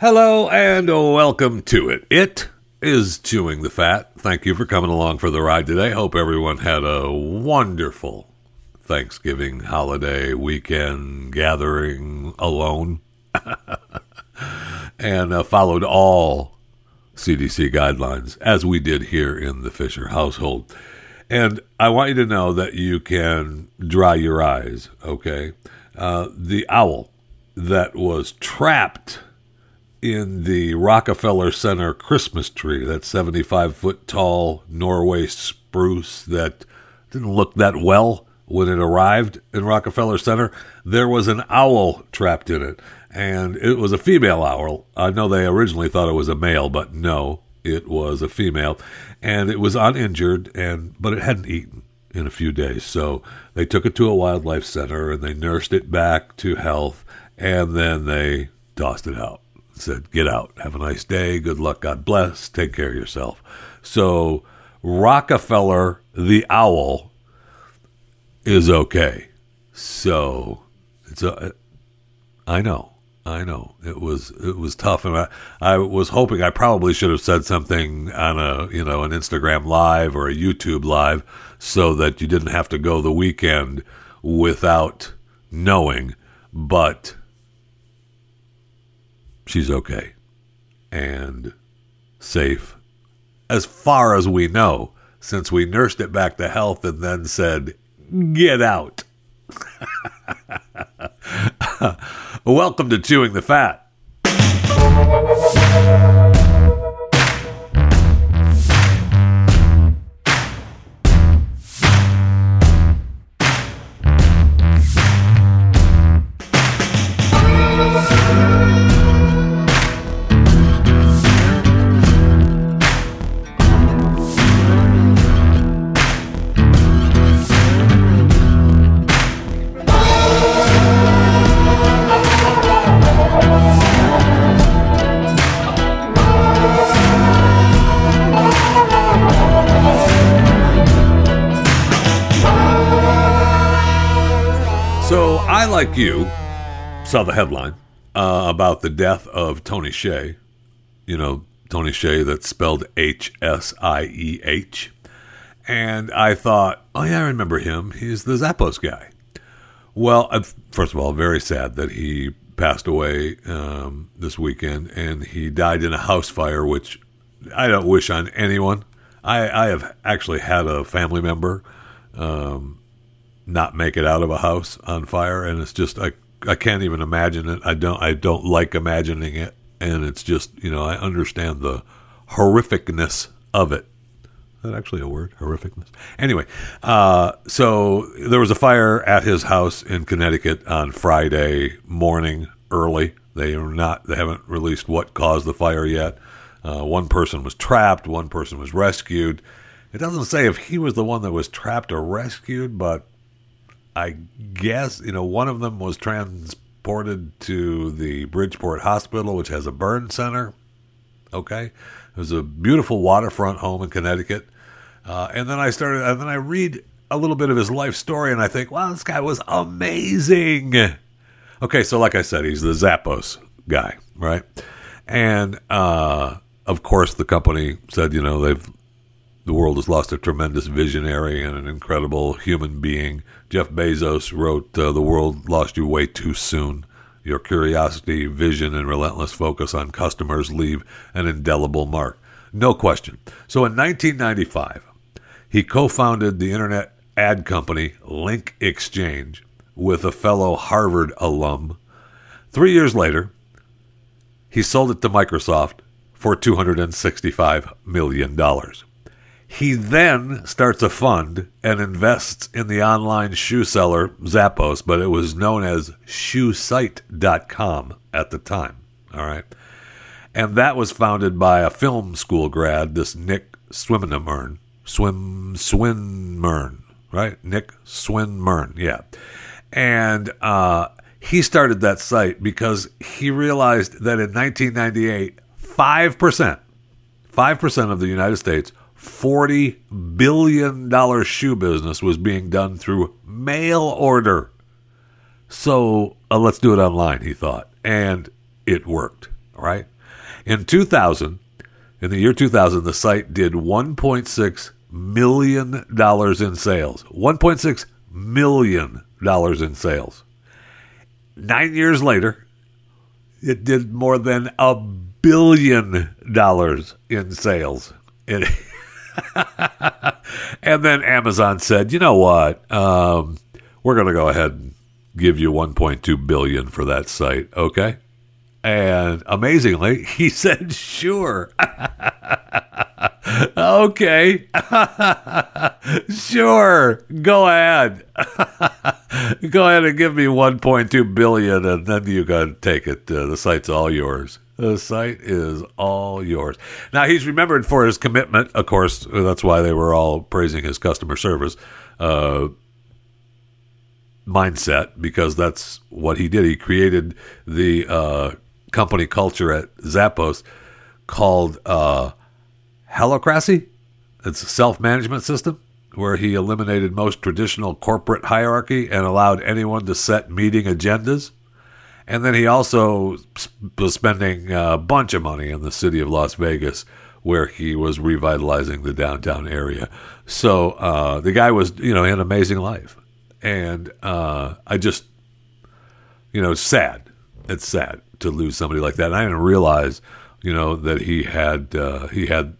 Hello and welcome to it. It is Chewing the Fat. Thank you for coming along for the ride today. Hope everyone had a wonderful Thanksgiving holiday weekend gathering alone and uh, followed all CDC guidelines as we did here in the Fisher household. And I want you to know that you can dry your eyes, okay? Uh, the owl that was trapped in the Rockefeller Center Christmas tree, that 75 foot tall Norway spruce that didn't look that well when it arrived in Rockefeller Center, there was an owl trapped in it. And it was a female owl. I know they originally thought it was a male, but no, it was a female. And it was uninjured, and but it hadn't eaten in a few days. So they took it to a wildlife center and they nursed it back to health, and then they tossed it out said, Get out. Have a nice day. Good luck. God bless. Take care of yourself. So Rockefeller the owl is okay. So it's a, I know. I know it was it was tough, and I, I was hoping I probably should have said something on a you know an Instagram live or a YouTube live, so that you didn't have to go the weekend without knowing. But she's okay and safe as far as we know, since we nursed it back to health and then said, Get out. Welcome to Chewing the Fat. You, saw the headline uh, about the death of Tony Hsieh. You know, Tony Hsieh that's spelled H S I E H. And I thought, oh, yeah, I remember him. He's the Zappos guy. Well, I'm, first of all, very sad that he passed away um, this weekend and he died in a house fire, which I don't wish on anyone. I, I have actually had a family member um, not make it out of a house on fire, and it's just I I can't even imagine it. I don't I don't like imagining it, and it's just you know I understand the horrificness of it. Is that actually a word? Horrificness. Anyway, uh, so there was a fire at his house in Connecticut on Friday morning early. They are not. They haven't released what caused the fire yet. Uh, one person was trapped. One person was rescued. It doesn't say if he was the one that was trapped or rescued, but I guess, you know, one of them was transported to the Bridgeport Hospital, which has a burn center. Okay. It was a beautiful waterfront home in Connecticut. Uh, and then I started, and then I read a little bit of his life story, and I think, wow, this guy was amazing. Okay, so like I said, he's the Zappos guy, right? And uh, of course, the company said, you know, they've the world has lost a tremendous visionary and an incredible human being. Jeff Bezos wrote, uh, The world lost you way too soon. Your curiosity, vision, and relentless focus on customers leave an indelible mark. No question. So in 1995, he co founded the internet ad company Link Exchange with a fellow Harvard alum. Three years later, he sold it to Microsoft for $265 million. He then starts a fund and invests in the online shoe seller Zappos, but it was known as shoesite.com at the time. All right. And that was founded by a film school grad, this Nick Swinmurn. Swim Swinmurn, right? Nick Swinmurn, yeah. And uh, he started that site because he realized that in 1998, 5%, 5% of the United States $40 billion shoe business was being done through mail order. So uh, let's do it online, he thought. And it worked. Right. In 2000, in the year 2000, the site did 1.6 million dollars in sales. 1.6 million dollars in sales. Nine years later, it did more than a billion dollars in sales. It, and then Amazon said, "You know what? Um, we're going to go ahead and give you 1.2 billion for that site, okay?" And amazingly, he said, "Sure." okay. sure. Go ahead. Go ahead and give me 1.2 billion and then you can take it. Uh, the site's all yours. The site is all yours. Now he's remembered for his commitment. Of course, that's why they were all praising his customer service uh, mindset because that's what he did. He created the uh, company culture at Zappos called uh, Holacracy. It's a self management system where he eliminated most traditional corporate hierarchy and allowed anyone to set meeting agendas. And then he also was spending a bunch of money in the city of Las Vegas, where he was revitalizing the downtown area. So uh, the guy was, you know, an amazing life, and uh, I just, you know, it's sad. It's sad to lose somebody like that. And I didn't realize, you know, that he had uh, he had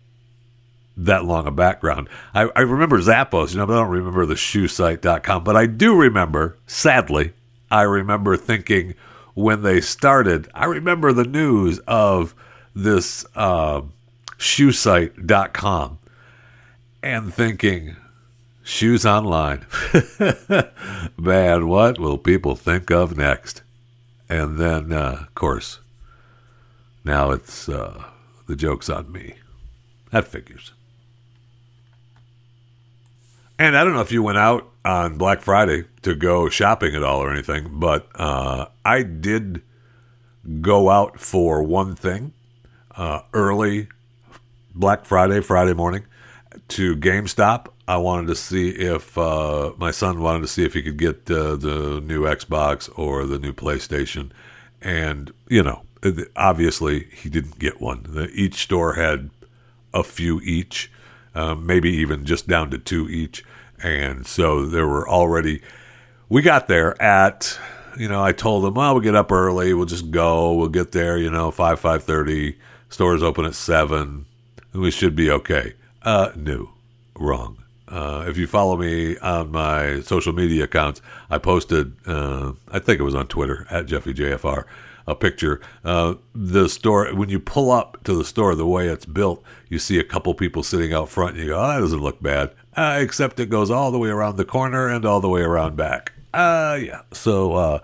that long a background. I, I remember Zappos, you know, but I don't remember the shoesite.com. But I do remember, sadly, I remember thinking when they started, I remember the news of this uh, shoesite.com and thinking, shoes online. Man, what will people think of next? And then, uh, of course, now it's uh, the joke's on me. That figures. And I don't know if you went out on Black Friday to go shopping at all or anything, but uh, I did go out for one thing uh, early Black Friday, Friday morning to GameStop. I wanted to see if uh, my son wanted to see if he could get uh, the new Xbox or the new PlayStation. And, you know, obviously he didn't get one. Each store had a few each um, maybe even just down to two each. And so there were already, we got there at, you know, I told them, well, we'll get up early. We'll just go. We'll get there, you know, 5, 5.30. Stores open at 7. We should be okay. Uh, no, wrong. Uh, if you follow me on my social media accounts, I posted, uh, I think it was on Twitter, at JeffyJFR, a picture. Uh, the store, when you pull up to the store, the way it's built, you see a couple people sitting out front, and you go, oh, that doesn't look bad. Uh, except it goes all the way around the corner and all the way around back. Uh, yeah. So, uh,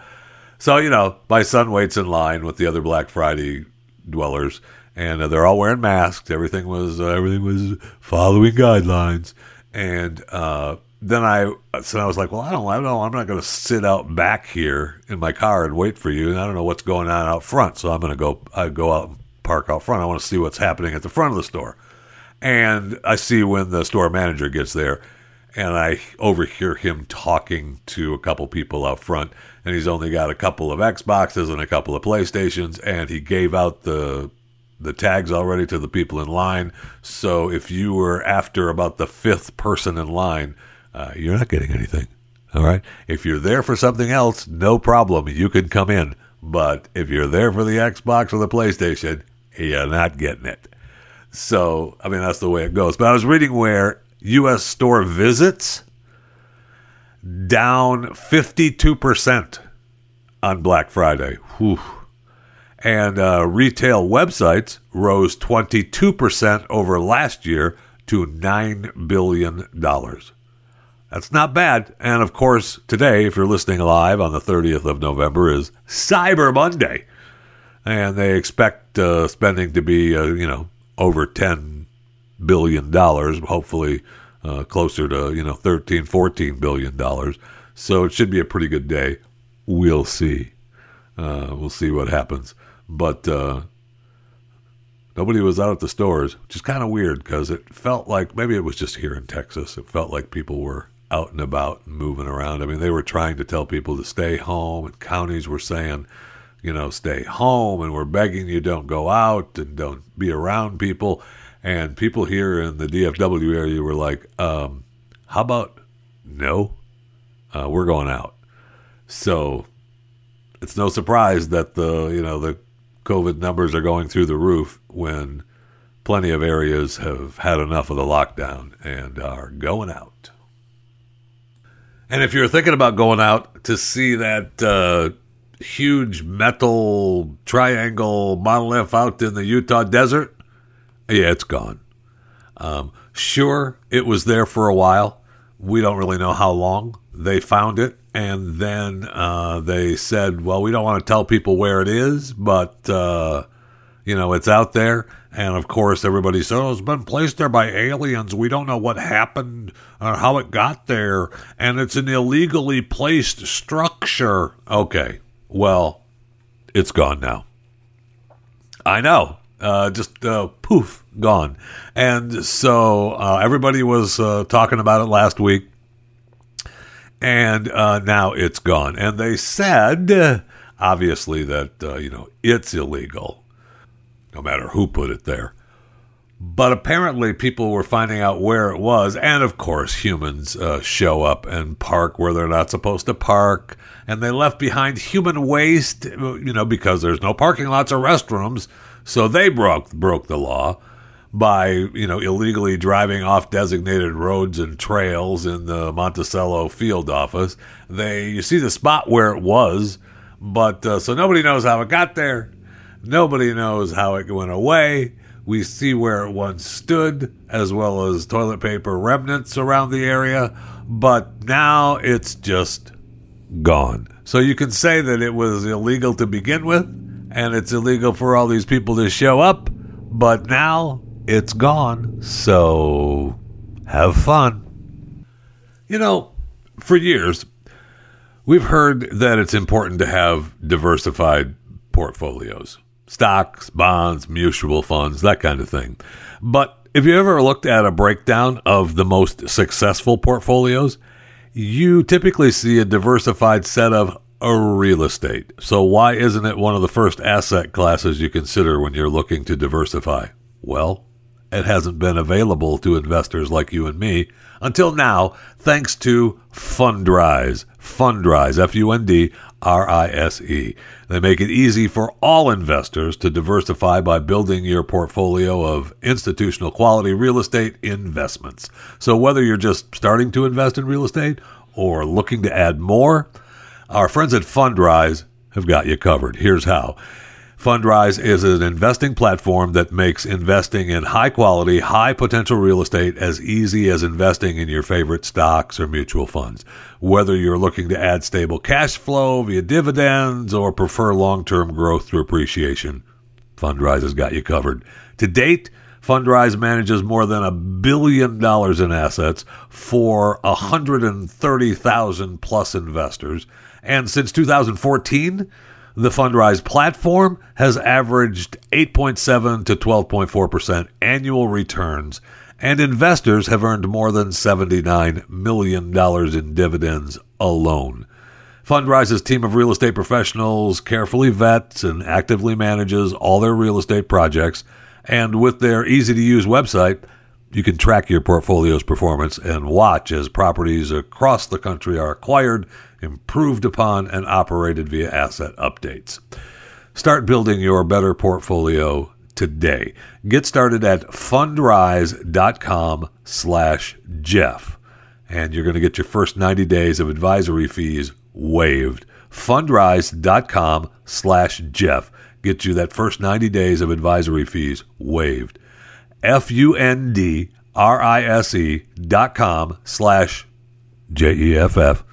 so you know, my son waits in line with the other Black Friday dwellers, and uh, they're all wearing masks. Everything was uh, everything was following guidelines, and uh, then I so I was like, well, I don't, I don't I'm not going to sit out back here in my car and wait for you, and I don't know what's going on out front, so I'm going to go, I go out and park out front. I want to see what's happening at the front of the store, and I see when the store manager gets there, and I overhear him talking to a couple people out front, and he's only got a couple of Xboxes and a couple of PlayStations, and he gave out the the tags already to the people in line. So if you were after about the fifth person in line uh, you're not getting anything. All right. If you're there for something else, no problem. You can come in. But if you're there for the Xbox or the PlayStation, you're not getting it. So, I mean, that's the way it goes. But I was reading where U.S. store visits down 52% on Black Friday. Whew. And uh, retail websites rose 22% over last year to $9 billion. That's not bad. And of course, today, if you're listening live on the 30th of November, is Cyber Monday. And they expect uh, spending to be, uh, you know, over $10 billion, hopefully uh, closer to, you know, 13, 14 billion dollars. So it should be a pretty good day. We'll see. Uh, we'll see what happens. But uh, nobody was out at the stores, which is kind of weird because it felt like maybe it was just here in Texas. It felt like people were out and about and moving around. I mean, they were trying to tell people to stay home, and counties were saying, you know, stay home and we're begging you don't go out and don't be around people. And people here in the DFW area were like, um, how about no? Uh, we're going out. So it's no surprise that the, you know, the COVID numbers are going through the roof when plenty of areas have had enough of the lockdown and are going out. And if you're thinking about going out to see that uh, huge metal triangle monolith out in the Utah desert, yeah, it's gone. Um, sure, it was there for a while. We don't really know how long they found it. And then uh, they said, well, we don't want to tell people where it is, but, uh, you know, it's out there. And of course, everybody says, oh, it's been placed there by aliens. We don't know what happened or how it got there. And it's an illegally placed structure. Okay. Well, it's gone now. I know. Uh, just uh, poof, gone. And so uh, everybody was uh, talking about it last week. And uh, now it's gone. And they said, obviously, that, uh, you know, it's illegal no matter who put it there. But apparently, people were finding out where it was, and of course, humans uh, show up and park where they're not supposed to park, and they left behind human waste, you know, because there's no parking lots or restrooms, so they broke broke the law by you know illegally driving off designated roads and trails in the Monticello field office. They you see the spot where it was, but uh, so nobody knows how it got there. Nobody knows how it went away. We see where it once stood, as well as toilet paper remnants around the area, but now it's just gone. So you can say that it was illegal to begin with, and it's illegal for all these people to show up, but now it's gone. So have fun. You know, for years, we've heard that it's important to have diversified portfolios stocks, bonds, mutual funds, that kind of thing. But if you ever looked at a breakdown of the most successful portfolios, you typically see a diversified set of real estate. So why isn't it one of the first asset classes you consider when you're looking to diversify? Well, it hasn't been available to investors like you and me until now, thanks to Fundrise. Fundrise, F U N D R I S E. They make it easy for all investors to diversify by building your portfolio of institutional quality real estate investments. So, whether you're just starting to invest in real estate or looking to add more, our friends at Fundrise have got you covered. Here's how. Fundrise is an investing platform that makes investing in high quality, high potential real estate as easy as investing in your favorite stocks or mutual funds. Whether you're looking to add stable cash flow via dividends or prefer long term growth through appreciation, Fundrise has got you covered. To date, Fundrise manages more than a billion dollars in assets for 130,000 plus investors. And since 2014, the Fundrise platform has averaged 8.7 to 12.4% annual returns, and investors have earned more than $79 million in dividends alone. Fundrise's team of real estate professionals carefully vets and actively manages all their real estate projects, and with their easy to use website, you can track your portfolio's performance and watch as properties across the country are acquired improved upon, and operated via asset updates. Start building your better portfolio today. Get started at fundrise.com slash Jeff. And you're going to get your first 90 days of advisory fees waived. Fundrise.com slash Jeff. Get you that first 90 days of advisory fees waived. F U N D R I S E dot com slash J E F F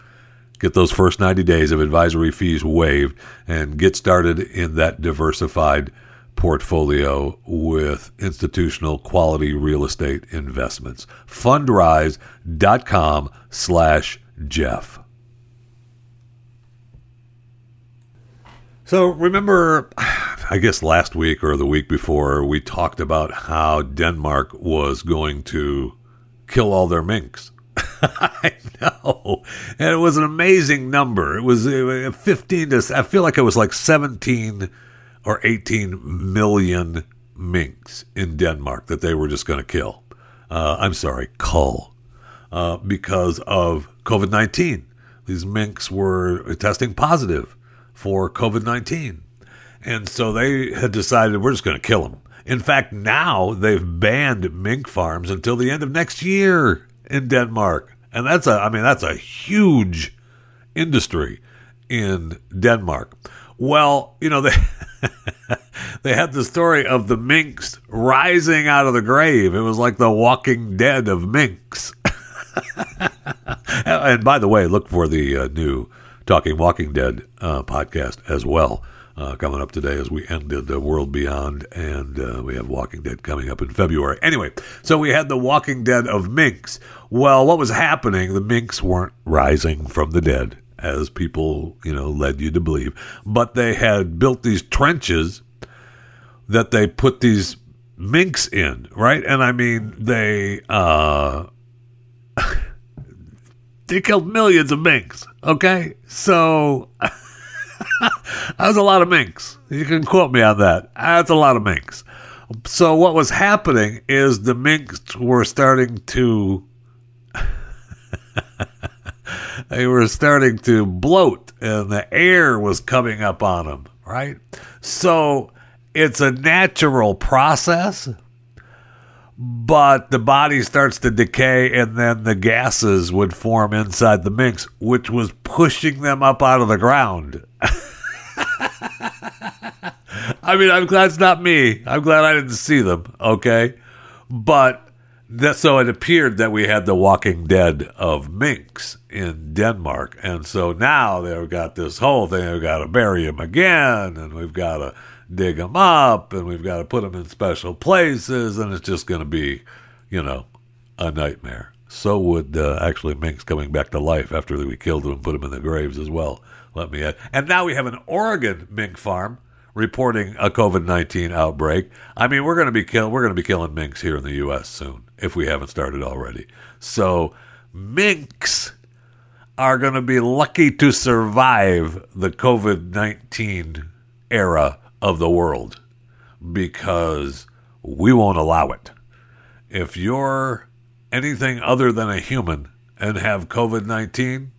Get those first 90 days of advisory fees waived and get started in that diversified portfolio with institutional quality real estate investments. Fundrise.com slash Jeff. So remember, I guess last week or the week before, we talked about how Denmark was going to kill all their minks. I know. And it was an amazing number. It was 15 to, I feel like it was like 17 or 18 million minks in Denmark that they were just going to kill. Uh, I'm sorry, cull, uh, because of COVID 19. These minks were testing positive for COVID 19. And so they had decided we're just going to kill them. In fact, now they've banned mink farms until the end of next year in Denmark. And that's a, I mean, that's a huge industry in Denmark. Well, you know, they, they had the story of the minks rising out of the grave. It was like the walking dead of minks. and by the way, look for the uh, new Talking Walking Dead uh, podcast as well uh, coming up today as we ended the World Beyond, and uh, we have Walking Dead coming up in February. Anyway, so we had the Walking Dead of minks. Well, what was happening? The minks weren't rising from the dead, as people you know led you to believe, but they had built these trenches that they put these minks in, right? And I mean, they uh, they killed millions of minks. Okay, so. That's a lot of minks. You can quote me on that. That's a lot of minks. So what was happening is the minks were starting to they were starting to bloat and the air was coming up on them, right? So it's a natural process, but the body starts to decay and then the gases would form inside the minks, which was pushing them up out of the ground. I mean, I'm glad it's not me. I'm glad I didn't see them. Okay, but that so it appeared that we had the Walking Dead of minks in Denmark, and so now they've got this whole thing. We've got to bury them again, and we've got to dig them up, and we've got to put them in special places, and it's just going to be, you know, a nightmare. So would uh, actually minks coming back to life after we killed them and put them in the graves as well. Let me add. And now we have an Oregon mink farm reporting a COVID nineteen outbreak. I mean, we're going to be kill we're going to be killing minks here in the U.S. soon if we haven't started already. So minks are going to be lucky to survive the COVID nineteen era of the world because we won't allow it. If you're anything other than a human and have COVID 19,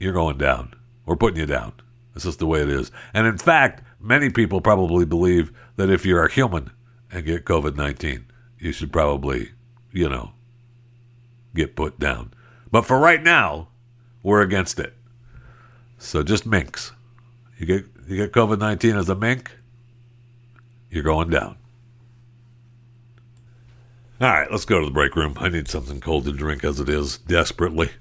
you're going down. We're putting you down. This is the way it is. And in fact, many people probably believe that if you're a human and get COVID 19, you should probably, you know, get put down. But for right now, we're against it. So just minks. You get you get COVID nineteen as a mink, you're going down. All right, let's go to the break room. I need something cold to drink as it is, desperately.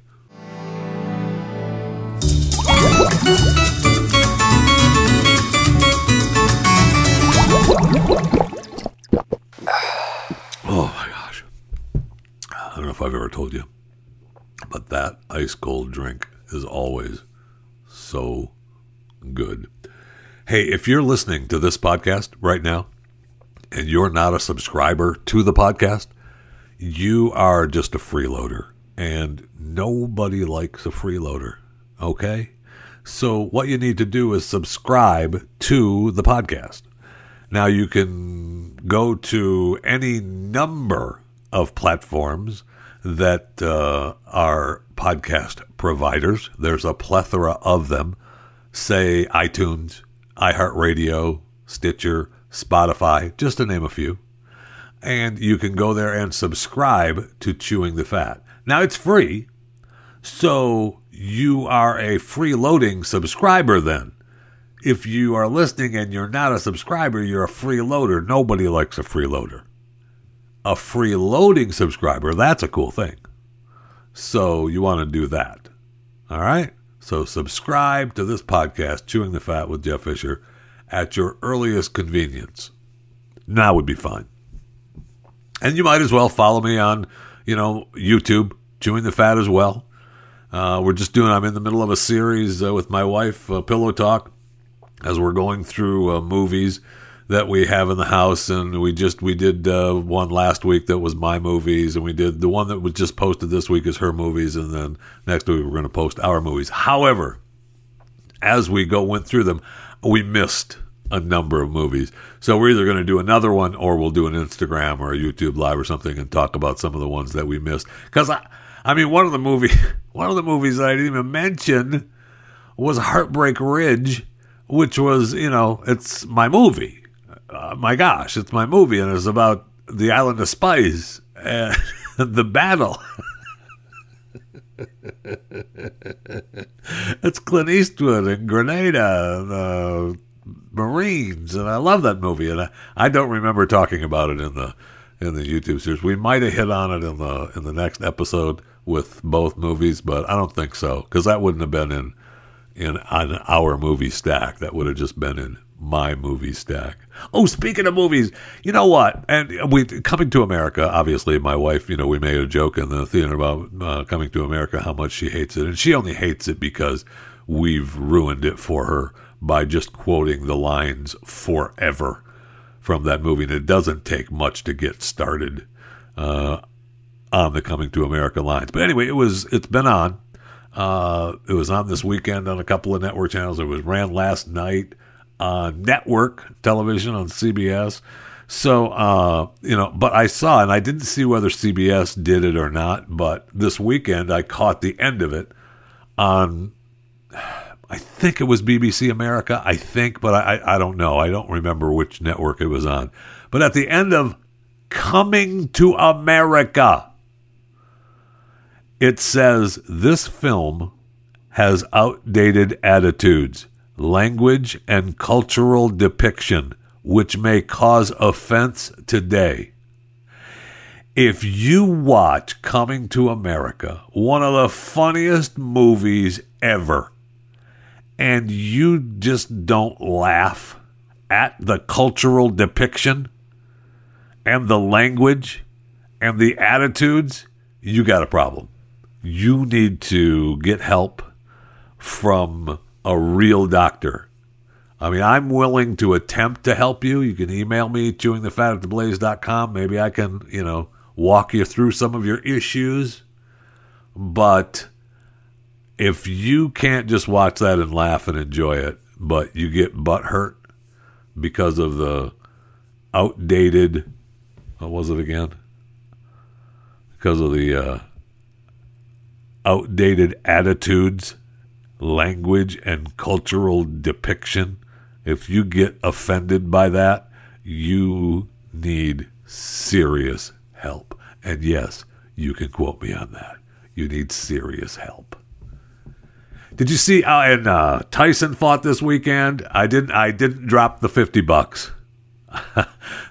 Oh my gosh. I don't know if I've ever told you, but that ice cold drink is always so good. Hey, if you're listening to this podcast right now and you're not a subscriber to the podcast, you are just a freeloader. And nobody likes a freeloader. Okay? So, what you need to do is subscribe to the podcast. Now, you can go to any number of platforms that uh, are podcast providers. There's a plethora of them. Say iTunes, iHeartRadio, Stitcher, Spotify, just to name a few. And you can go there and subscribe to Chewing the Fat. Now, it's free, so you are a freeloading subscriber then. If you are listening and you're not a subscriber, you're a freeloader. Nobody likes a freeloader. A freeloading subscriber, that's a cool thing. So you want to do that. All right? So subscribe to this podcast, Chewing the Fat with Jeff Fisher, at your earliest convenience. Now would be fine. And you might as well follow me on, you know, YouTube, Chewing the Fat as well. Uh, we're just doing, I'm in the middle of a series uh, with my wife, uh, Pillow Talk, as we're going through uh, movies that we have in the house, and we just we did uh, one last week that was my movies, and we did the one that was just posted this week is her movies, and then next week we're going to post our movies. However, as we go went through them, we missed a number of movies, so we're either going to do another one or we'll do an Instagram or a YouTube live or something and talk about some of the ones that we missed. Because I, I mean, one of the movie, one of the movies that I didn't even mention was Heartbreak Ridge, which was you know it's my movie uh, my gosh, it's my movie, and it's about the island of spies and the battle. it's Clint Eastwood and Grenada, and, uh, Marines, and I love that movie. And I, I don't remember talking about it in the in the YouTube series. We might have hit on it in the in the next episode with both movies, but I don't think so because that wouldn't have been in in on our movie stack. That would have just been in my movie stack. Oh, speaking of movies, you know what? And we coming to America. Obviously, my wife. You know, we made a joke in the theater about uh, coming to America, how much she hates it, and she only hates it because we've ruined it for her by just quoting the lines forever from that movie. And it doesn't take much to get started uh, on the Coming to America lines. But anyway, it was. It's been on. Uh, it was on this weekend on a couple of network channels. It was ran last night uh, network television on CBS. So, uh, you know, but I saw, and I didn't see whether CBS did it or not, but this weekend I caught the end of it on, I think it was BBC America, I think, but I, I don't know. I don't remember which network it was on. But at the end of Coming to America, it says this film has outdated attitudes language, and cultural depiction which may cause offense today. If you watch Coming to America, one of the funniest movies ever, and you just don't laugh at the cultural depiction and the language and the attitudes, you got a problem. You need to get help from a real doctor. I mean, I'm willing to attempt to help you. You can email me, chewingthefat Maybe I can, you know, walk you through some of your issues. But if you can't just watch that and laugh and enjoy it, but you get butt hurt because of the outdated, what was it again? Because of the uh, outdated attitudes language and cultural depiction, if you get offended by that, you need serious help. And yes, you can quote me on that. You need serious help. Did you see? Uh, and uh, Tyson fought this weekend. I didn't. I didn't drop the fifty bucks.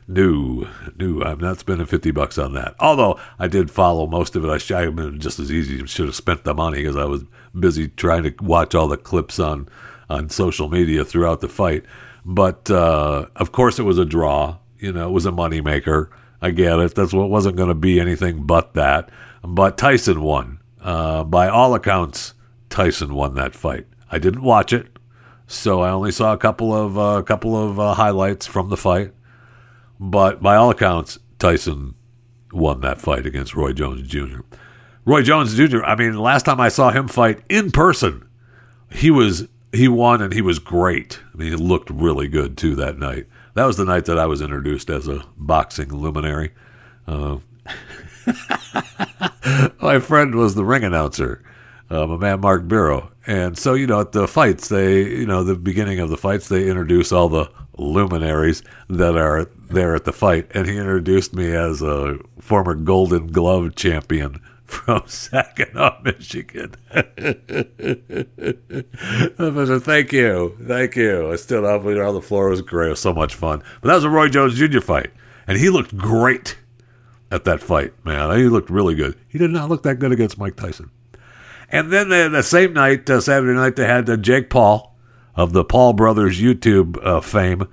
no, no, I'm not spending 50 bucks on that. Although I did follow most of it. I should have just as easy. Should have spent the money because I was busy trying to watch all the clips on, on social media throughout the fight. But uh, of course, it was a draw. You know, it was a moneymaker. I get it. That's what wasn't going to be anything but that. But Tyson won. Uh, by all accounts, Tyson won that fight. I didn't watch it. So I only saw a couple of a uh, couple of uh, highlights from the fight, but by all accounts, Tyson won that fight against Roy Jones Jr. Roy Jones Jr. I mean, last time I saw him fight in person, he was he won and he was great. I mean, he looked really good too that night. That was the night that I was introduced as a boxing luminary. Uh, my friend was the ring announcer um, a man Mark Biro. And so, you know, at the fights, they, you know, the beginning of the fights, they introduce all the luminaries that are there at the fight. And he introduced me as a former Golden Glove champion from Saginaw, Michigan. thank you. Thank you. I stood up on the floor. It was great. It was so much fun. But that was a Roy Jones Jr. fight. And he looked great at that fight, man. He looked really good. He did not look that good against Mike Tyson. And then the, the same night, uh, Saturday night, they had uh, Jake Paul of the Paul Brothers YouTube uh, fame,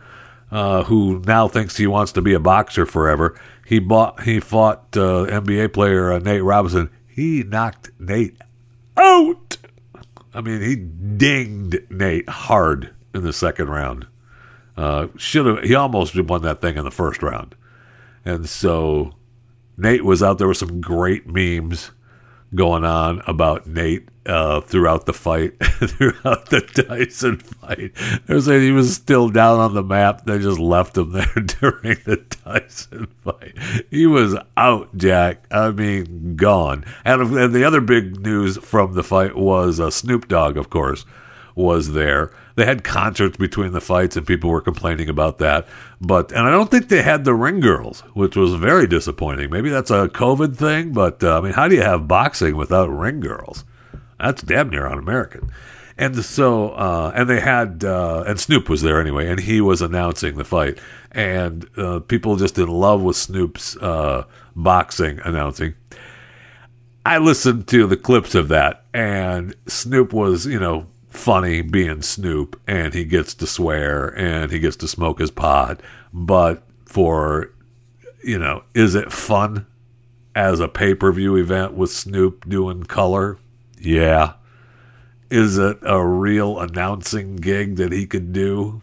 uh, who now thinks he wants to be a boxer forever. He bought he fought uh, NBA player uh, Nate Robinson. He knocked Nate out. I mean, he dinged Nate hard in the second round. Uh, should have. He almost won that thing in the first round, and so Nate was out there with some great memes going on about Nate uh, throughout the fight, throughout the Tyson fight. They're saying he was still down on the map. They just left him there during the Tyson fight. He was out, Jack. I mean, gone. And, and the other big news from the fight was uh, Snoop Dogg, of course, was there. They had concerts between the fights, and people were complaining about that. But and I don't think they had the ring girls, which was very disappointing. Maybe that's a COVID thing, but uh, I mean, how do you have boxing without ring girls? That's damn near un-American. And so, uh, and they had, uh, and Snoop was there anyway, and he was announcing the fight, and uh, people just in love with Snoop's uh, boxing announcing. I listened to the clips of that, and Snoop was, you know, funny being Snoop, and he gets to swear and he gets to smoke his pot. But for, you know, is it fun as a pay per view event with Snoop doing color? Yeah. Is it a real announcing gig that he could do?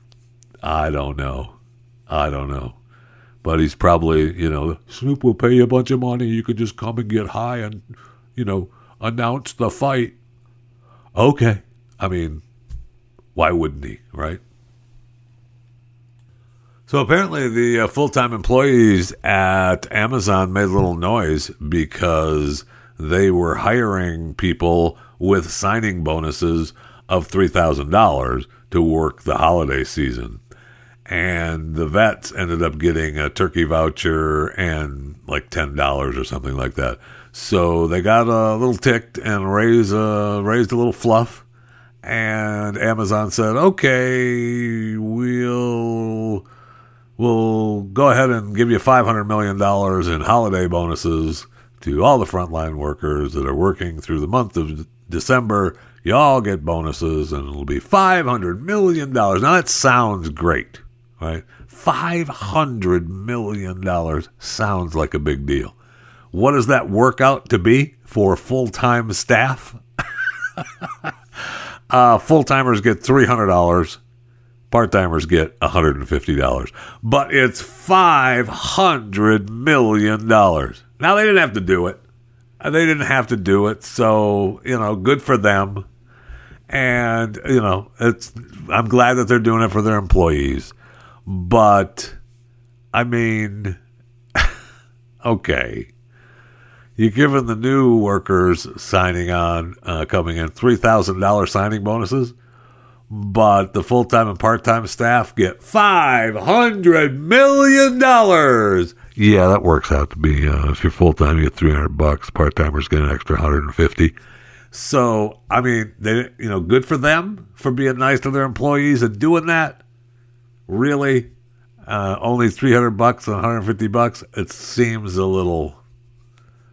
I don't know. I don't know. But he's probably, you know, Snoop will pay you a bunch of money. You could just come and get high and, you know, announce the fight. Okay. I mean, why wouldn't he, right? So apparently, the uh, full time employees at Amazon made a little noise because they were hiring people with signing bonuses of $3,000 to work the holiday season. And the vets ended up getting a turkey voucher and like $10 or something like that. So they got a little ticked and raised, uh, raised a little fluff and Amazon said, "Okay, we'll we'll go ahead and give you 500 million dollars in holiday bonuses to all the frontline workers that are working through the month of December. You all get bonuses, and it'll be 500 million dollars. Now that sounds great, right? 500 million dollars sounds like a big deal. What does that work out to be for full-time staff? Uh, Full timers get $300. Part timers get $150. But it's $500 million. Now, they didn't have to do it. They didn't have to do it. So, you know, good for them. And, you know, it's, I'm glad that they're doing it for their employees. But, I mean, okay you're giving the new workers signing on, uh, coming in, $3,000 signing bonuses, but the full time and part time staff get $500 million. Yeah, that works out to be, uh, if you're full time, you get 300 bucks, part timers get an extra 150 So, I mean, they, you know, good for them for being nice to their employees and doing that. Really? Uh, only 300 bucks and 150 bucks? It seems a little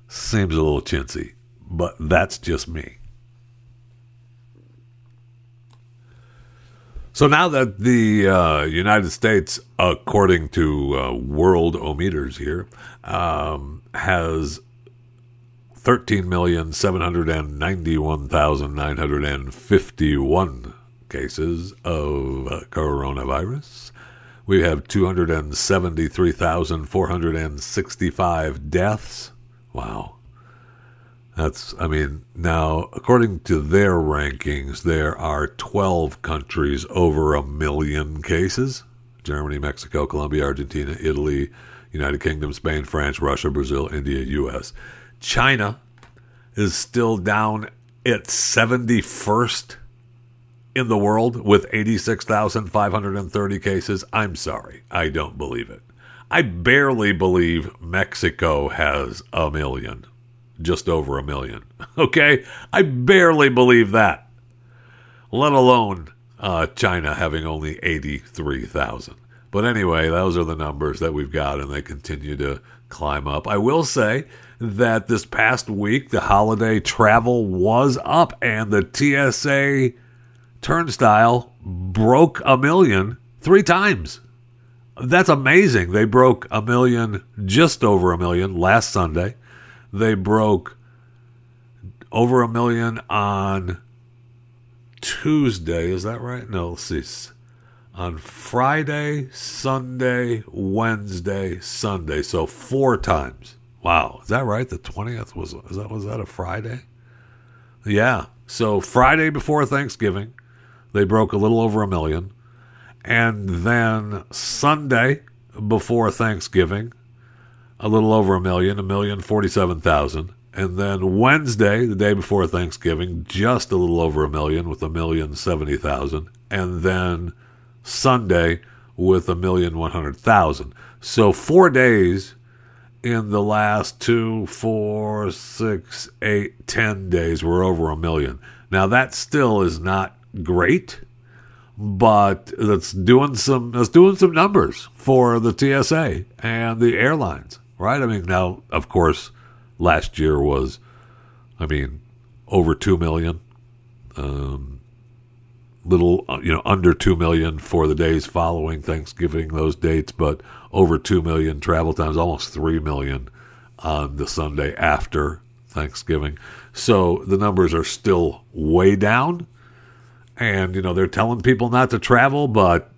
seems a little chintzy, but that's just me. So now that the uh, United States, according to uh, Worldometers here, um, has 13,791,951 cases of uh, coronavirus. We have 273,465 deaths. Wow. That's, I mean, now, according to their rankings, there are 12 countries over a million cases Germany, Mexico, Colombia, Argentina, Italy, United Kingdom, Spain, France, Russia, Brazil, India, U.S. China is still down at 71st in the world with 86,530 cases. I'm sorry. I don't believe it. I barely believe Mexico has a million, just over a million. Okay? I barely believe that, let alone uh, China having only 83,000. But anyway, those are the numbers that we've got, and they continue to climb up. I will say that this past week, the holiday travel was up, and the TSA turnstile broke a million three times. That's amazing. They broke a million, just over a million last Sunday. They broke over a million on Tuesday. Is that right? No, let's see. on Friday, Sunday, Wednesday, Sunday. So four times. Wow, is that right? The twentieth was is that was that a Friday? Yeah. So Friday before Thanksgiving, they broke a little over a million, and then Sunday before Thanksgiving, a little over a million, a million forty-seven thousand. And then Wednesday, the day before Thanksgiving, just a little over a million with a million seventy thousand. And then Sunday with a million one hundred thousand. So four days in the last two, four, six, eight, ten days were over a million. Now that still is not great, but that's doing some that's doing some numbers for the TSA and the airlines, right? I mean, now of course last year was, I mean, over two million. Um, little, uh, you know, under two million for the days following Thanksgiving, those dates, but over two million travel times, almost three million on the Sunday after Thanksgiving. So the numbers are still way down, and you know they're telling people not to travel, but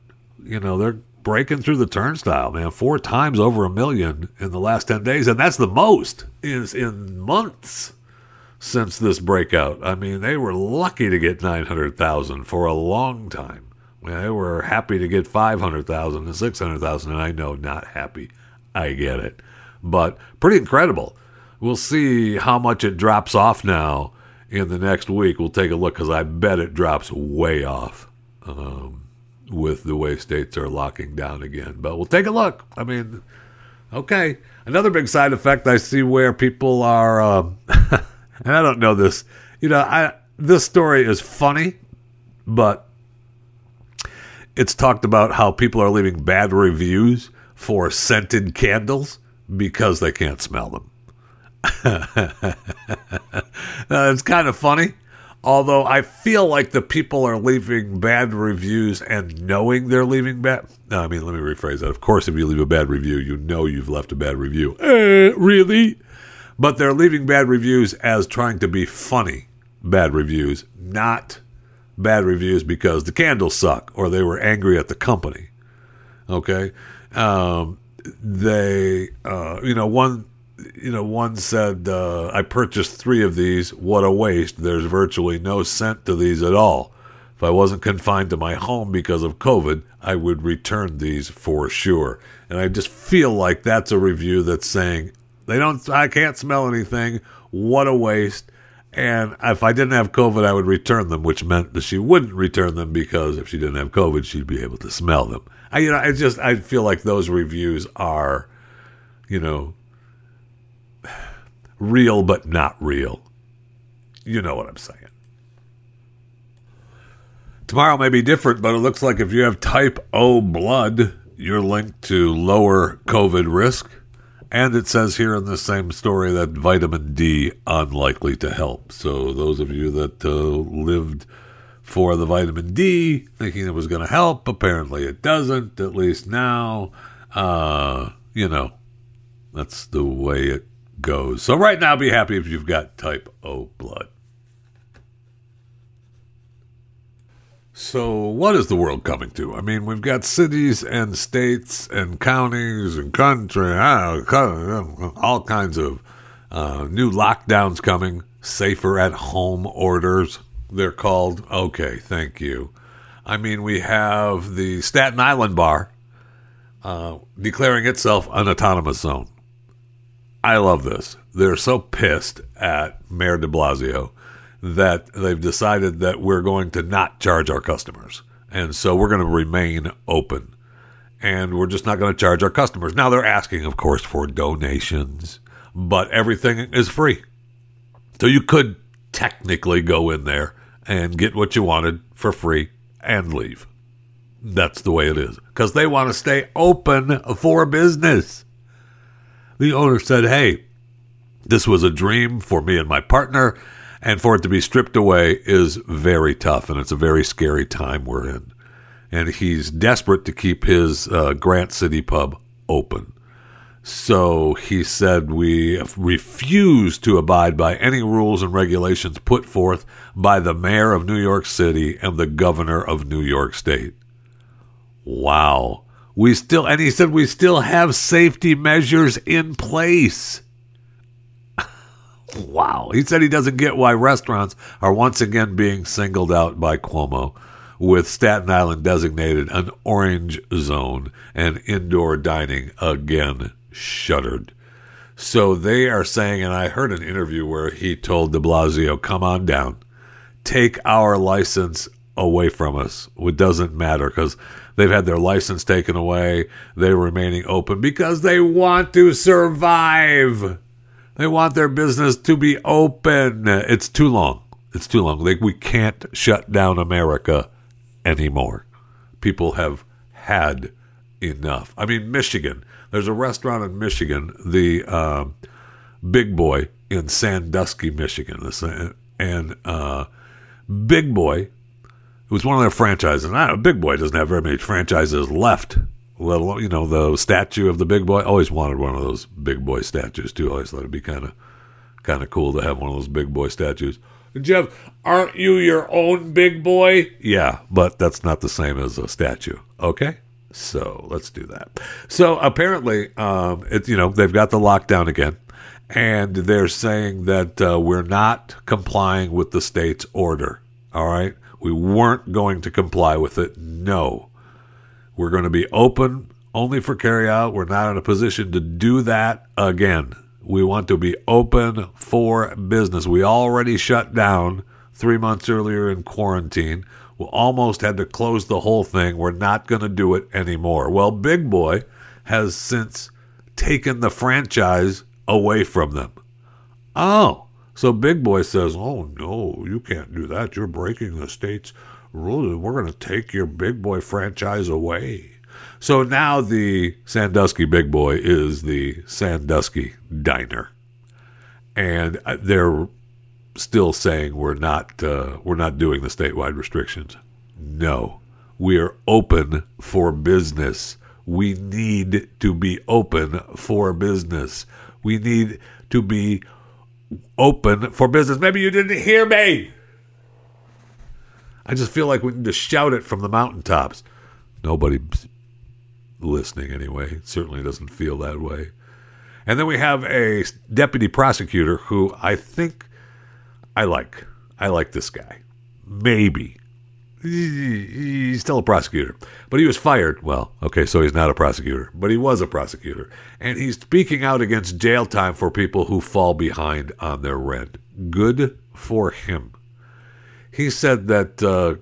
you know they're breaking through the turnstile, man. Four times over a million in the last 10 days. And that's the most is in months since this breakout. I mean, they were lucky to get 900,000 for a long time. they were happy to get 500,000 and 600,000. And I know not happy. I get it. But pretty incredible. We'll see how much it drops off now in the next week. We'll take a look because I bet it drops way off. Um, with the way states are locking down again. But we'll take a look. I mean, okay. Another big side effect I see where people are, um, and I don't know this. You know, I this story is funny, but it's talked about how people are leaving bad reviews for scented candles because they can't smell them. uh, it's kind of funny Although I feel like the people are leaving bad reviews and knowing they're leaving bad. No, I mean, let me rephrase that. Of course, if you leave a bad review, you know you've left a bad review. Eh, really? But they're leaving bad reviews as trying to be funny bad reviews, not bad reviews because the candles suck or they were angry at the company. Okay? Um, they, uh, you know, one you know, one said, uh, I purchased three of these. What a waste. There's virtually no scent to these at all. If I wasn't confined to my home because of COVID, I would return these for sure. And I just feel like that's a review that's saying, they don't, I can't smell anything. What a waste. And if I didn't have COVID, I would return them, which meant that she wouldn't return them because if she didn't have COVID, she'd be able to smell them. I, you know, I just, I feel like those reviews are, you know, real but not real. You know what I'm saying. Tomorrow may be different, but it looks like if you have type O blood, you're linked to lower COVID risk. And it says here in the same story that vitamin D unlikely to help. So those of you that uh, lived for the vitamin D thinking it was going to help, apparently it doesn't. At least now, uh, you know, that's the way it goes. So right now, be happy if you've got type O blood. So, what is the world coming to? I mean, we've got cities and states and counties and country, all kinds of uh, new lockdowns coming, safer at home orders, they're called. Okay, thank you. I mean, we have the Staten Island bar uh, declaring itself an autonomous zone. I love this. They're so pissed at Mayor de Blasio that they've decided that we're going to not charge our customers. And so we're going to remain open. And we're just not going to charge our customers. Now they're asking, of course, for donations, but everything is free. So you could technically go in there and get what you wanted for free and leave. That's the way it is. Because they want to stay open for business. The owner said, Hey, this was a dream for me and my partner, and for it to be stripped away is very tough, and it's a very scary time we're in. And he's desperate to keep his uh, Grant City pub open. So he said, We refuse to abide by any rules and regulations put forth by the mayor of New York City and the governor of New York State. Wow. We still, and he said we still have safety measures in place. wow. He said he doesn't get why restaurants are once again being singled out by Cuomo, with Staten Island designated an orange zone and indoor dining again shuttered. So they are saying, and I heard an interview where he told de Blasio, come on down, take our license away from us. It doesn't matter because they've had their license taken away. They're remaining open because they want to survive. They want their business to be open. It's too long. It's too long. Like we can't shut down America anymore. People have had enough. I mean, Michigan. There's a restaurant in Michigan, the uh, Big Boy in Sandusky, Michigan, and uh, Big Boy. It was one of their franchises. Big Boy doesn't have very many franchises left. Let alone, you know, the statue of the Big Boy. Always wanted one of those Big Boy statues too. Always thought it'd be kind of, kind of cool to have one of those Big Boy statues. Jeff, aren't you your own Big Boy? Yeah, but that's not the same as a statue. Okay. So let's do that. So apparently, um, it's you know they've got the lockdown again, and they're saying that uh, we're not complying with the state's order. All right, we weren't going to comply with it. No, we're going to be open only for carry out. We're not in a position to do that again. We want to be open for business. We already shut down three months earlier in quarantine. We almost had to close the whole thing. We're not going to do it anymore. Well, Big Boy has since taken the franchise away from them. Oh, so Big Boy says, Oh, no, you can't do that. You're breaking the state's rules. We're going to take your Big Boy franchise away. So now the Sandusky Big Boy is the Sandusky Diner. And uh, they're still saying we're not uh, we're not doing the statewide restrictions. No, we are open for business. We need to be open for business. We need to be open for business. Maybe you didn't hear me. I just feel like we need to shout it from the mountaintops. Nobody's listening anyway. It certainly doesn't feel that way. And then we have a deputy prosecutor who I think I like. I like this guy. Maybe. He's still a prosecutor, but he was fired. Well, okay, so he's not a prosecutor, but he was a prosecutor. And he's speaking out against jail time for people who fall behind on their rent. Good for him. He said that uh,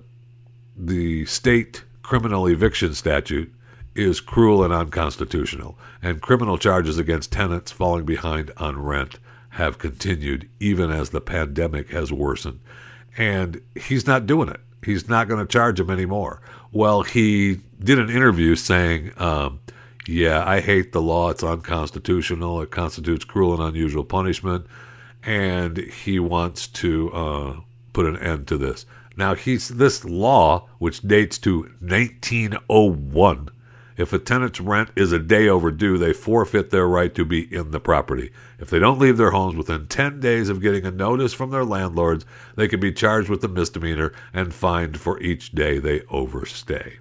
the state criminal eviction statute is cruel and unconstitutional, and criminal charges against tenants falling behind on rent have continued even as the pandemic has worsened. And he's not doing it. He's not going to charge him anymore. Well, he did an interview saying, um, Yeah, I hate the law. It's unconstitutional. It constitutes cruel and unusual punishment. And he wants to uh, put an end to this. Now, he's this law, which dates to 1901, if a tenant's rent is a day overdue, they forfeit their right to be in the property. If they don't leave their homes within 10 days of getting a notice from their landlords, they can be charged with a misdemeanor and fined for each day they overstay.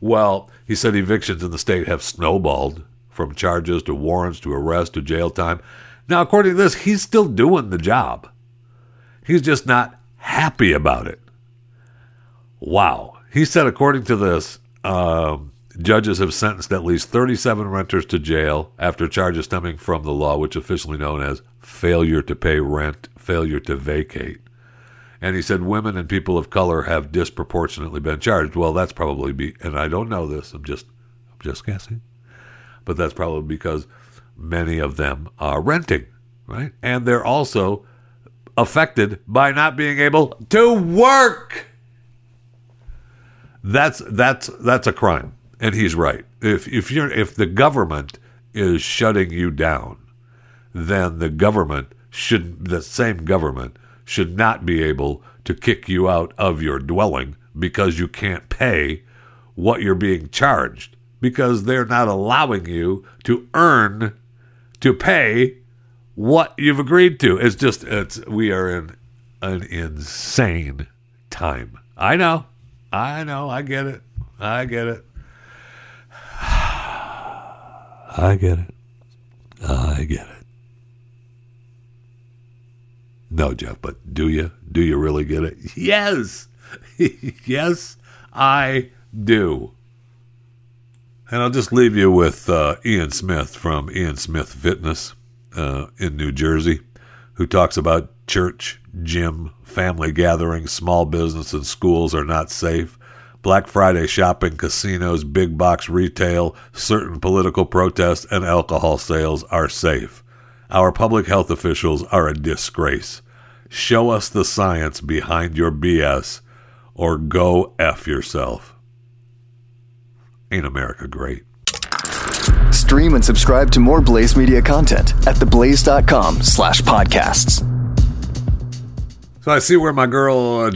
Well, he said evictions in the state have snowballed from charges to warrants to arrest to jail time. Now, according to this, he's still doing the job. He's just not happy about it. Wow. He said, according to this, um, Judges have sentenced at least 37 renters to jail after charges stemming from the law, which officially known as failure to pay rent, failure to vacate. And he said women and people of color have disproportionately been charged. Well, that's probably be, and I don't know this. I'm just, I'm just guessing, but that's probably because many of them are renting, right? And they're also affected by not being able to work. That's that's that's a crime and he's right. If if you're if the government is shutting you down, then the government should the same government should not be able to kick you out of your dwelling because you can't pay what you're being charged because they're not allowing you to earn to pay what you've agreed to. It's just it's we are in an insane time. I know. I know. I get it. I get it. I get it. I get it. No, Jeff, but do you? Do you really get it? Yes. yes, I do. And I'll just leave you with uh, Ian Smith from Ian Smith Fitness uh, in New Jersey, who talks about church, gym, family gatherings, small business, and schools are not safe. Black Friday shopping, casinos, big box retail, certain political protests, and alcohol sales are safe. Our public health officials are a disgrace. Show us the science behind your BS or go F yourself. Ain't America great? Stream and subscribe to more Blaze Media content at theblaze.com slash podcasts. So I see where my girl uh,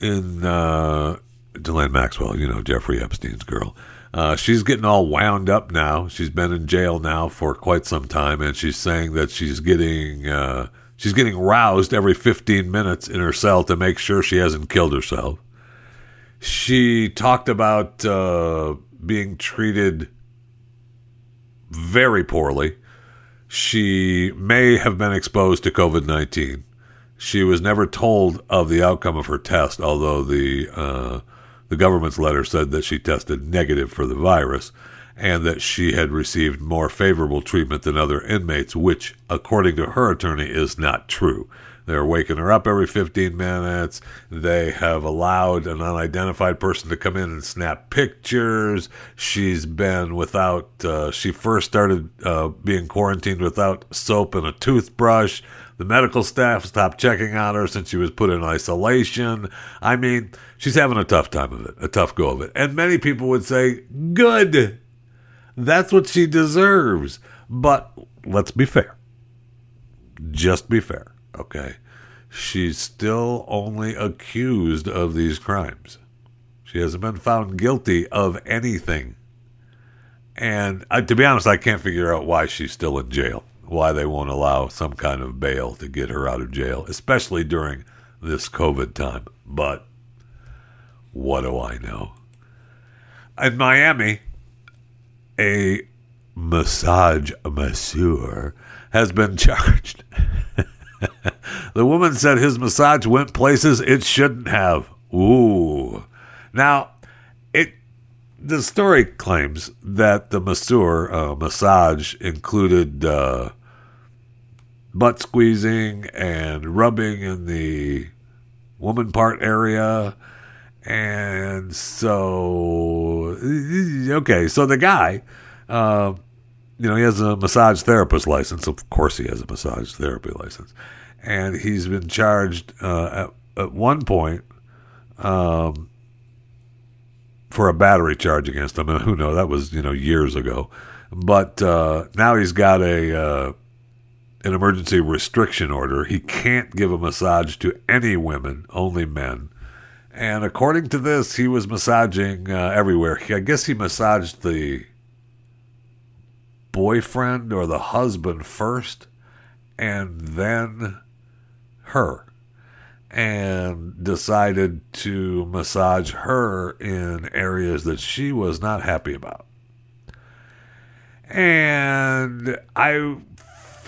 in uh, Ghislaine Maxwell, you know Jeffrey Epstein's girl. Uh, she's getting all wound up now. She's been in jail now for quite some time, and she's saying that she's getting uh, she's getting roused every 15 minutes in her cell to make sure she hasn't killed herself. She talked about uh, being treated very poorly. She may have been exposed to COVID 19. She was never told of the outcome of her test, although the uh, the government's letter said that she tested negative for the virus and that she had received more favorable treatment than other inmates, which, according to her attorney, is not true. They're waking her up every 15 minutes. They have allowed an unidentified person to come in and snap pictures. She's been without, uh, she first started uh, being quarantined without soap and a toothbrush. The medical staff stopped checking on her since she was put in isolation. I mean, she's having a tough time of it, a tough go of it. And many people would say, good. That's what she deserves. But let's be fair. Just be fair, okay? She's still only accused of these crimes. She hasn't been found guilty of anything. And uh, to be honest, I can't figure out why she's still in jail why they won't allow some kind of bail to get her out of jail, especially during this COVID time. But what do I know? In Miami, a massage masseur has been charged. the woman said his massage went places it shouldn't have. Ooh. Now, it the story claims that the masseur uh, massage included uh, butt squeezing and rubbing in the woman part area. And so, okay, so the guy, uh, you know, he has a massage therapist license. Of course, he has a massage therapy license. And he's been charged uh, at, at one point. Um, for a battery charge against him. And who knows? That was you know years ago. But uh, now he's got a uh, an emergency restriction order. He can't give a massage to any women, only men. And according to this, he was massaging uh, everywhere. I guess he massaged the boyfriend or the husband first, and then her and decided to massage her in areas that she was not happy about. And I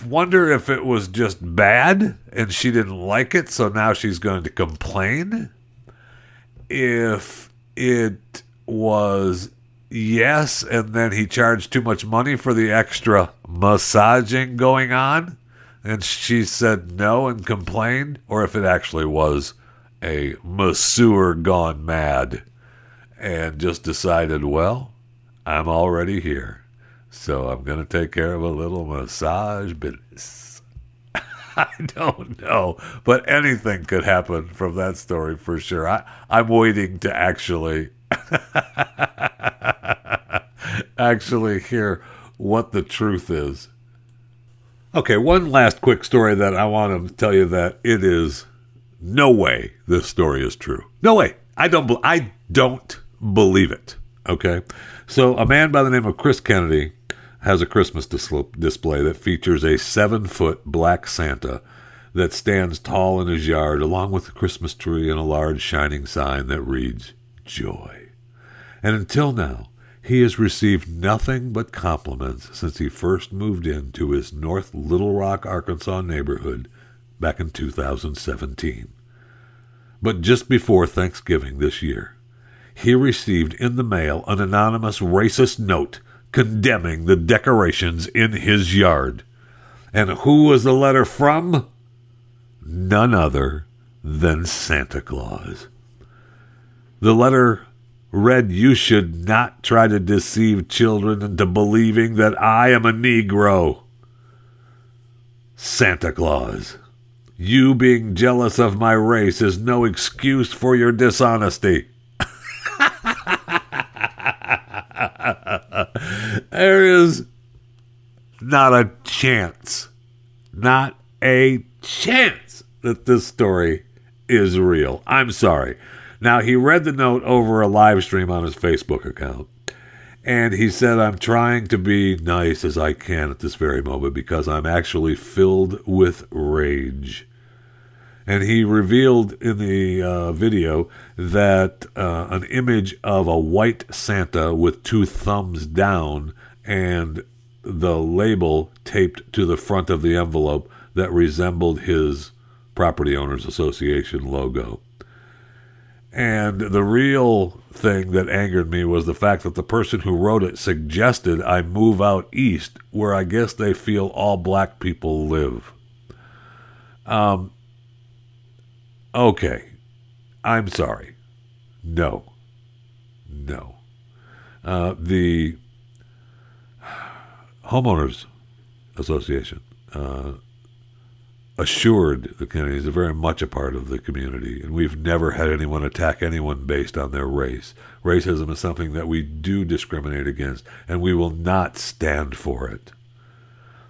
wonder if it was just bad and she didn't like it, so now she's going to complain. If it was yes, and then he charged too much money for the extra massaging going on and she said no and complained, or if it actually was a masseur gone mad and just decided, well, I'm already here, so I'm going to take care of a little massage business. I don't know, but anything could happen from that story for sure. I, I'm waiting to actually actually hear what the truth is Okay, one last quick story that I want to tell you that it is no way this story is true. No way. I don't. I don't believe it. Okay, so a man by the name of Chris Kennedy has a Christmas dis- display that features a seven-foot black Santa that stands tall in his yard, along with a Christmas tree and a large shining sign that reads "Joy." And until now, He has received nothing but compliments since he first moved into his North Little Rock, Arkansas neighborhood back in 2017. But just before Thanksgiving this year, he received in the mail an anonymous racist note condemning the decorations in his yard. And who was the letter from? None other than Santa Claus. The letter read, You should not try to deceive children into believing that I am a Negro. Santa Claus. You being jealous of my race is no excuse for your dishonesty. There is not a chance, not a chance that this story is real. I'm sorry. Now, he read the note over a live stream on his Facebook account. And he said, I'm trying to be nice as I can at this very moment because I'm actually filled with rage. And he revealed in the uh, video that uh, an image of a white Santa with two thumbs down and the label taped to the front of the envelope that resembled his Property Owners Association logo. And the real thing that angered me was the fact that the person who wrote it suggested I move out east, where I guess they feel all black people live. Um, okay. I'm sorry. No. No. Uh, the Homeowners Association uh, assured the Kennedys are very much a part of the community, and we've never had anyone attack anyone based on their race. Racism is something that we do discriminate against, and we will not stand for it.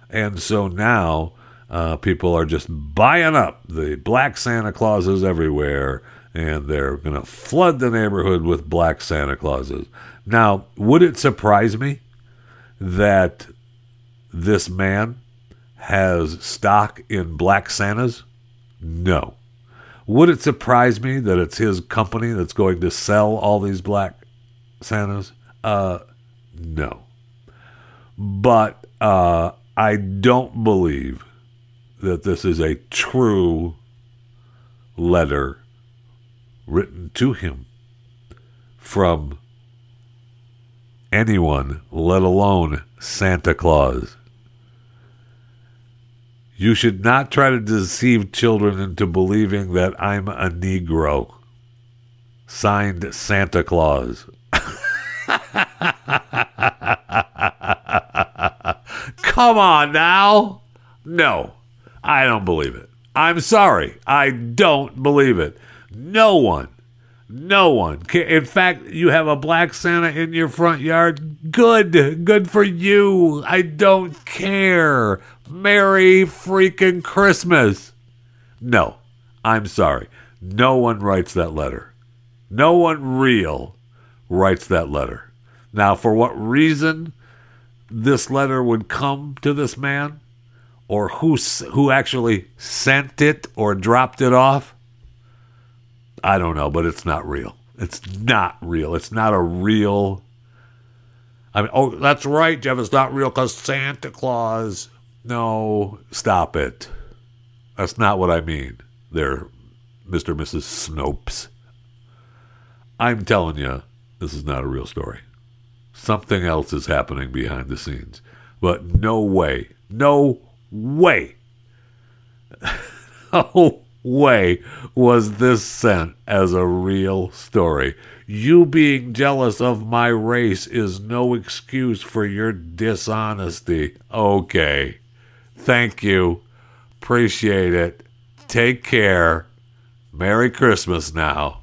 And so now uh, people are just buying up the black Santa Clauses everywhere, and they're going to flood the neighborhood with black Santa Clauses. Now, would it surprise me that this man has stock in black Santas? No. Would it surprise me that it's his company that's going to sell all these black Santas? Uh, no. But uh, I don't believe that this is a true letter written to him from anyone, let alone Santa Claus. You should not try to deceive children into believing that I'm a Negro. Signed Santa Claus. Come on now. No, I don't believe it. I'm sorry. I don't believe it. No one no one. In fact, you have a black Santa in your front yard. Good. Good for you. I don't care. Merry freaking Christmas. No, I'm sorry. No one writes that letter. No one real writes that letter. Now, for what reason this letter would come to this man, or who who actually sent it or dropped it off, I don't know, but it's not real. It's not real. It's not a real. I mean, oh, that's right, Jeff. It's not real because Santa Claus. No, stop it. That's not what I mean. There, Mr. and Mrs. Snopes. I'm telling you, this is not a real story. Something else is happening behind the scenes. But no way, no way. oh way was this sent as a real story. You being jealous of my race is no excuse for your dishonesty. Okay. Thank you. Appreciate it. Take care. Merry Christmas now.